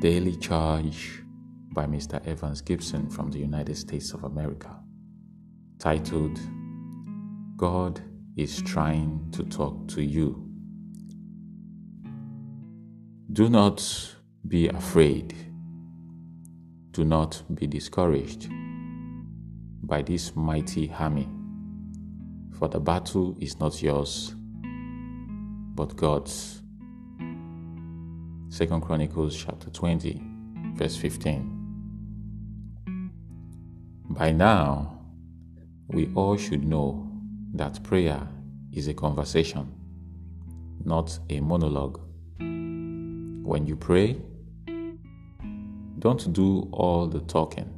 Daily Charge by Mr. Evans Gibson from the United States of America, titled God is Trying to Talk to You. Do not be afraid. Do not be discouraged by this mighty army, for the battle is not yours, but God's. Second Chronicles chapter 20, verse 15. By now, we all should know that prayer is a conversation, not a monologue. When you pray, don't do all the talking.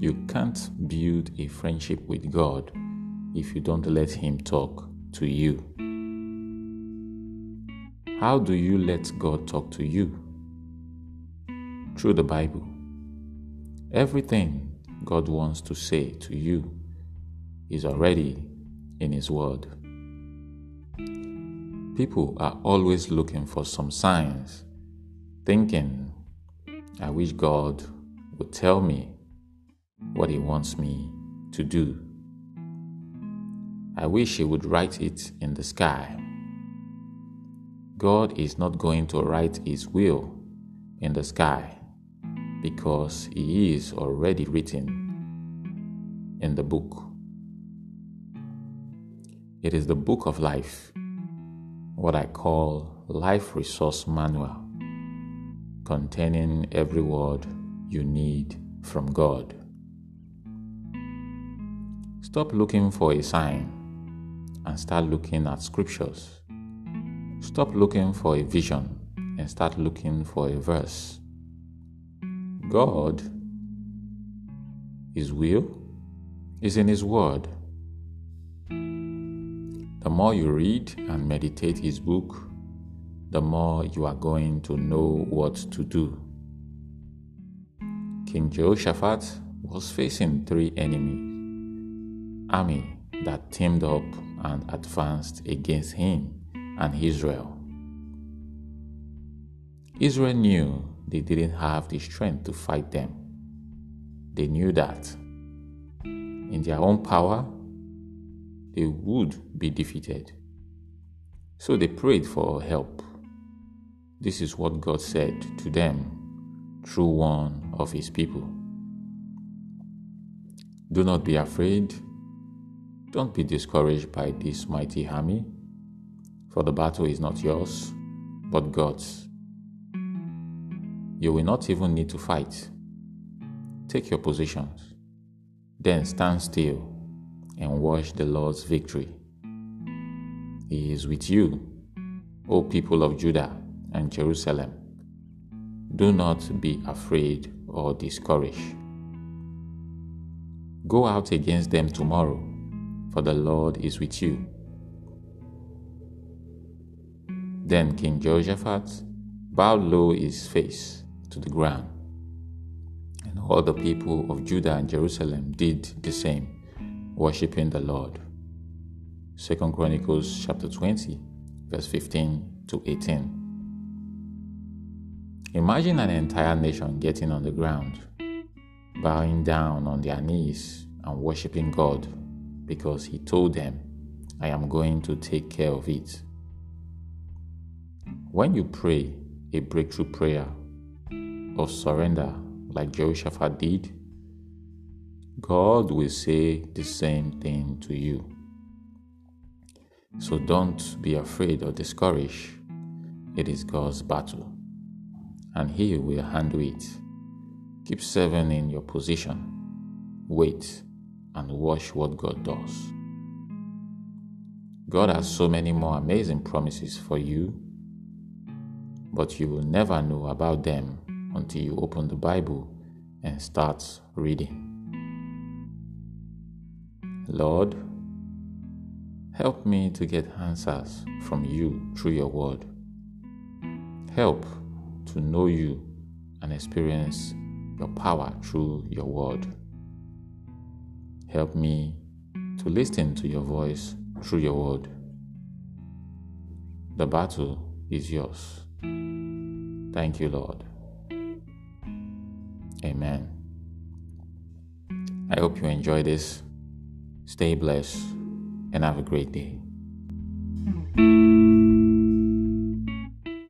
You can't build a friendship with God if you don't let Him talk to you. How do you let God talk to you? Through the Bible. Everything God wants to say to you is already in His Word. People are always looking for some signs, thinking, I wish God would tell me what He wants me to do. I wish He would write it in the sky. God is not going to write His will in the sky because He is already written in the book. It is the book of life, what I call Life Resource Manual, containing every word you need from God. Stop looking for a sign and start looking at scriptures Stop looking for a vision and start looking for a verse. God, His will, is in His Word. The more you read and meditate His book, the more you are going to know what to do. King Jehoshaphat was facing three enemies, army that teamed up and advanced against him and Israel. Israel knew they didn't have the strength to fight them. They knew that in their own power, they would be defeated. So they prayed for help. This is what God said to them through one of his people. Do not be afraid. Don't be discouraged by this mighty army for the battle is not yours, but God's. You will not even need to fight. Take your positions, then stand still and watch the Lord's victory. He is with you, O people of Judah and Jerusalem. Do not be afraid or discouraged. Go out against them tomorrow, for the Lord is with you Then King Jehoshaphat bowed low his face to the ground, and all the people of Judah and Jerusalem did the same, worshipping the Lord. 2 Chronicles chapter 20, verse 15 to 18. Imagine an entire nation getting on the ground, bowing down on their knees and worshiping God because He told them, I am going to take care of it. When you pray a breakthrough prayer of surrender, like Jehoshaphat did, God will say the same thing to you. So don't be afraid or discouraged. It is God's battle, and He will handle it. Keep serving in your position. Wait and watch what God does. God has so many more amazing promises for you but you will never know about them until you open the Bible and start reading. Lord, help me to get answers from you through your word. Help to know you and experience your power through your word. Help me to listen to your voice through your word. The battle is yours. Thank you, Lord. Amen. I hope you enjoy this. Stay blessed and have a great day.